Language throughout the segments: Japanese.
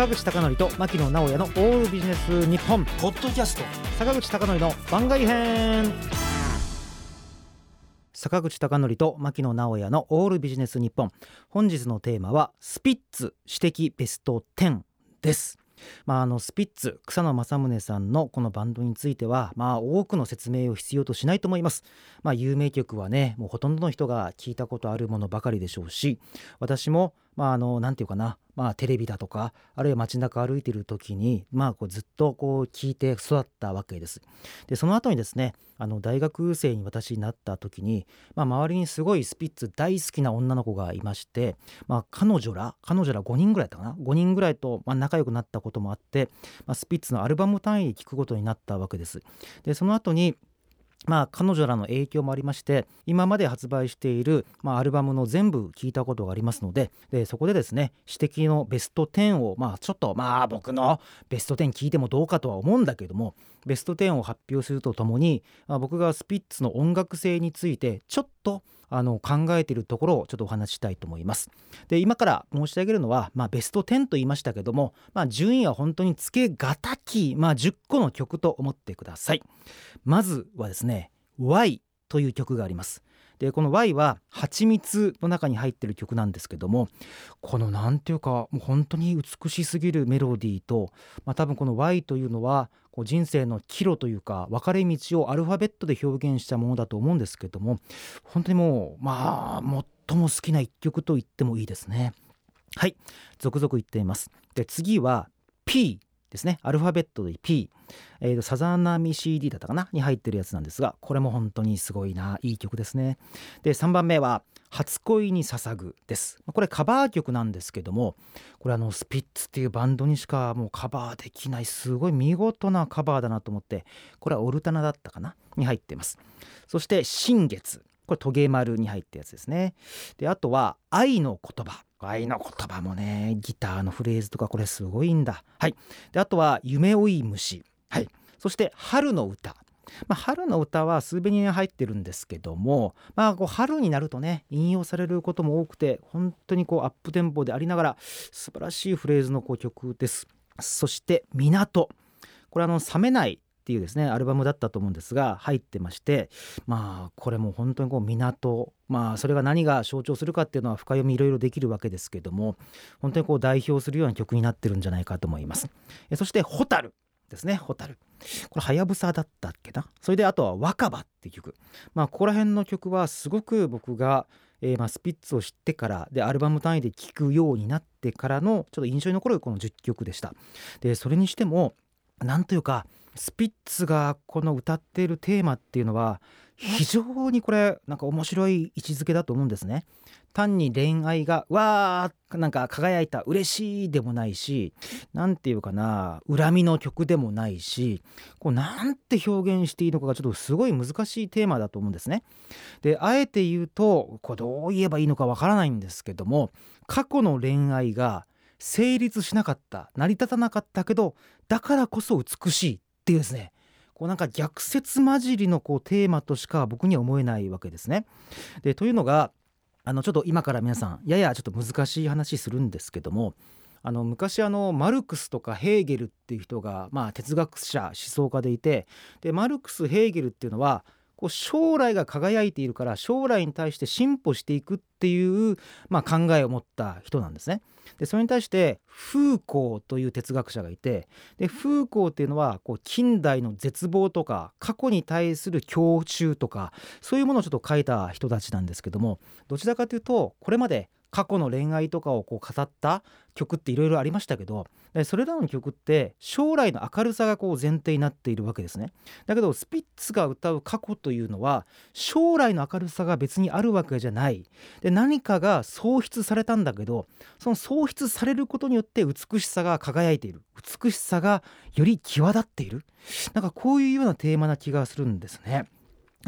坂口孝則と牧野直哉のオールビジネス日本ポッドキャスト。坂口孝則の番外編。坂口孝則と牧野直哉のオールビジネス日本本日のテーマはスピッツ指摘ベスト10です。まあ、あのスピッツ草野正宗さんのこのバンドについては、まあ、多くの説明を必要としないと思います。まあ、有名曲はねもうほとんどの人が聞いたことあるものばかりでしょうし私もまああのなんていうかなまあテレビだとかあるいは街中歩いてる時にまあこうずっとこう聞いて育ったわけです。でその後にですねあの大学生に私になった時に、まあ、周りにすごいスピッツ大好きな女の子がいまして、まあ、彼女ら彼女ら5人ぐらいだったかな5人ぐらいとまあ仲良くなったこともあって、まあ、スピッツのアルバム単位で聞くことになったわけです。でその後にまあ、彼女らの影響もありまして今まで発売している、まあ、アルバムの全部聞いたことがありますのででそこでですね指摘のベスト10を、まあ、ちょっとまあ僕のベスト10聞いてもどうかとは思うんだけどもベスト10を発表するとともに、まあ、僕がスピッツの音楽性についてちょっとあの考えているところをちょっとお話したいと思います。で今から申し上げるのは、まあ、ベスト10と言いましたけども、まあ、順位は本当につけがたき、まあ、10個の曲と思ってください。まずはですね「Y」という曲があります。でこの Y は「蜂蜜」の中に入ってる曲なんですけどもこの何ていうかもう本当に美しすぎるメロディーと、まあ、多分この Y というのはこう人生の岐路というか分かれ道をアルファベットで表現したものだと思うんですけども本当にもうまあ最も好きな一曲と言ってもいいですね。はい続々言っています。で次は P ですね。アルファベットで P、えー、サザナミ CD だったかな？に入ってるやつなんですがこれも本当にすごいな。いい曲ですね。で3番目は初恋に捧ぐです。これカバー曲なんですけどもこれあのスピッツっていうバンドにしかもうカバーできないすごい見事なカバーだなと思ってこれはオルタナだったかな？に入ってます。そして新月。これトゲ丸に入ったやつですね。であとは愛の言葉。愛の言葉もねギターのフレーズとかこれすごいんだ。はい。であとは夢追い虫。はい。そして春の歌。まあ、春の歌はスーベニアに入ってるんですけども、まあ、こう春になるとね引用されることも多くて本当にこうアップテンポでありながら素晴らしいフレーズのこう曲です。そして「港」これあの冷めないっていうですねアルバムだったと思うんですが入ってましてまあこれも本当にこう港まあそれが何が象徴するかっていうのは深読みいろいろできるわけですけども本当にこう代表するような曲になってるんじゃないかと思います。えそして「蛍」ですね「蛍」これ「はやぶさ」だったっけな？それであとは「若葉」っていう曲。まあここら辺の曲はすごく僕がえ、まあスピッツを知ってからでアルバム単位で聴くようになってからのちょっと印象に残るこの10曲でした。でそれにしてもなんというかスピッツがこの歌っているテーマっていうのは非常にこれなんか面白い位置づけだと思うんですね。単に恋愛がわーなんか輝いた嬉しいでもないし何て言うかな恨みの曲でもないしこうなんて表現していいのかがちょっとすごい難しいテーマだと思うんですね。であえて言うとこうどう言えばいいのかわからないんですけども過去の恋愛が成立しなかった成り立たなかったけどだからこそ美しいっていうですねこうなんか逆説混じりのこうテーマとしか僕には思えないわけですね。でというのがあのちょっと今から皆さんややちょっと難しい話するんですけどもあの昔あのマルクスとかヘーゲルっていう人が、まあ、哲学者思想家でいてでマルクスヘーゲルっていうのはこう将来が輝いているから将来に対して進歩していくっていう、まあ、考えを持った人なんですね。でそれに対してフーコーという哲学者がいてでフーコーっていうのはこう近代の絶望とか過去に対する恐中とかそういうものをちょっと書いた人たちなんですけどもどちらかというとこれまで過去の恋愛とかをこう語った曲っていろいろありましたけどそれらの曲って将来の明るさがこう前提になっているわけですね。だけどスピッツが歌う過去というのは将来の明るさが別にあるわけじゃない。で何かが喪失されたんだけどその喪失されることによって美しさが輝いている。美しさがより際立っている。なんかこういうようなテーマな気がするんですね。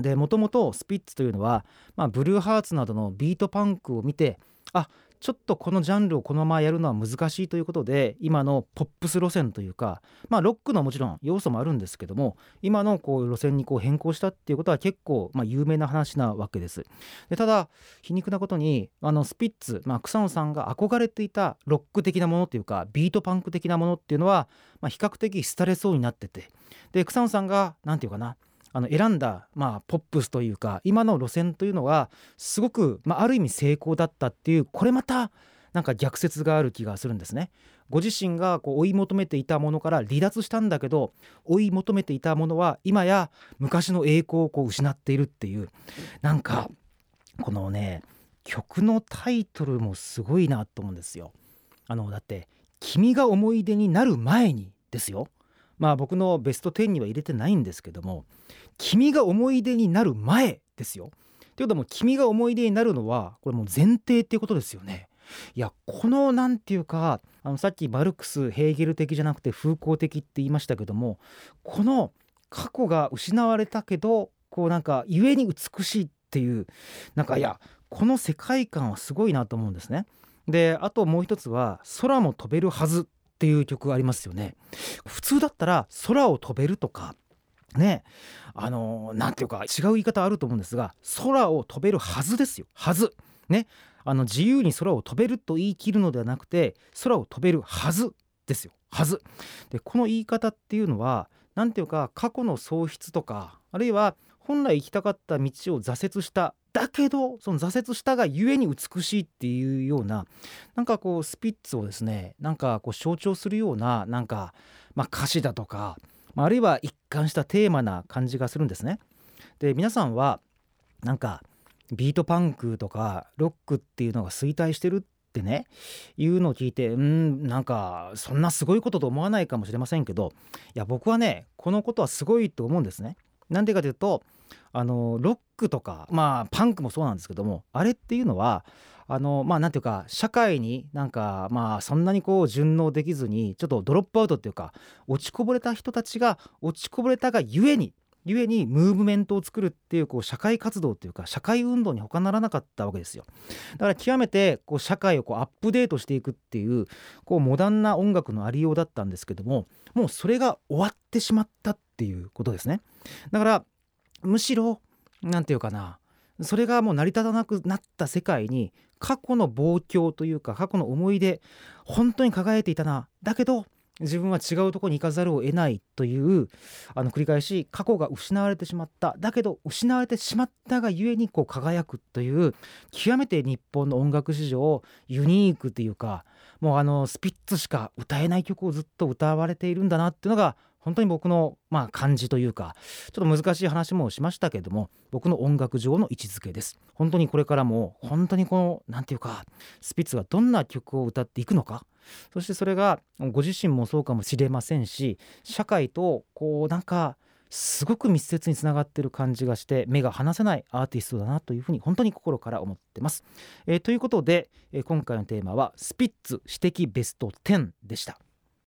でもともとスピッツというのは、まあ、ブルーハーツなどのビートパンクを見てあちょっとこのジャンルをこのままやるのは難しいということで今のポップス路線というかまあロックのもちろん要素もあるんですけども今のこう路線にこう変更したっていうことは結構まあ有名な話なわけです。でただ皮肉なことにあのスピッツ、まあ、草野さんが憧れていたロック的なものっていうかビートパンク的なものっていうのは、まあ、比較的廃れそうになってて。で草野さんが何て言うかなあの選んだ、まあ、ポップスというか今の路線というのはすごく、まあ、ある意味成功だったっていうこれまたなんか逆説がある気がするんですね。ご自身がこう追い求めていたものから離脱したんだけど追い求めていたものは今や昔の栄光をこう失っているっていうなんかこのね曲のタイトルもすごいなと思うんですよ。あのだって「君が思い出になる前に」ですよ。まあ僕のベスト10には入れてないんですけども君が思い出になる前ですよ。ということはもう君が思い出になるのはこれもう前提っていうことですよね。いやこの何て言うかあのさっきマルクスヘーゲル的じゃなくて風光的って言いましたけどもこの過去が失われたけどこうなんか故に美しいっていうなんかいやこの世界観はすごいなと思うんですね。であともう一つは「空も飛べるはず」っていう曲ありますよね普通だったら空を飛べるとかねあの何ていうか違う言い方あると思うんですが空を飛べるはずですよ。はず。ね。あの自由に空を飛べると言い切るのではなくて空を飛べるはずですよ。はず。でこの言い方っていうのは何ていうか過去の喪失とかあるいは本来行きたかった道を挫折しただけどその挫折したがゆえに美しいっていうようななんかこうスピッツをですねなんかこう象徴するようななんか、まあ、歌詞だとか、まあ、あるいは一貫したテーマな感じがするんですね。で皆さんはなんかビートパンクとかロックっていうのが衰退してるってねいうのを聞いてうんなんかそんなすごいことと思わないかもしれませんけどいや僕はねこのことはすごいと思うんですね。なんでかというとあのロックとかまあパンクもそうなんですけどもあれっていうのはあのまあなんていうか社会になんかまあそんなにこう順応できずにちょっとドロップアウトっていうか落ちこぼれた人たちが落ちこぼれたがゆえにゆえにムーブメントを作るっていうこう社会活動っていうか社会運動に他ならなかったわけですよ。だから極めてこう社会をこうアップデートしていくっていうこうモダンな音楽のありようだったんですけどももうそれが終わってしまったっていうことですね。だからむしろ何て言うかなそれがもう成り立たなくなった世界に過去の望郷というか過去の思い出本当に輝いていたな。だけど自分は違うとこに行かざるを得ないというあの繰り返し過去が失われてしまった。だけど失われてしまったがゆえにこう輝くという極めて日本の音楽史上ユニークというかもうあのスピッツしか歌えない曲をずっと歌われているんだなっていうのが本当に僕のまあ感じというかちょっと難しい話もしましたけれども僕の音楽上の位置づけです本当にこれからも本当にこの何て言うかスピッツがどんな曲を歌っていくのかそしてそれがご自身もそうかもしれませんし社会とこうなんかすごく密接につながってる感じがして目が離せないアーティストだなというふうに本当に心から思ってます。えー、ということで、えー、今回のテーマは「スピッツ指摘ベスト10」でした。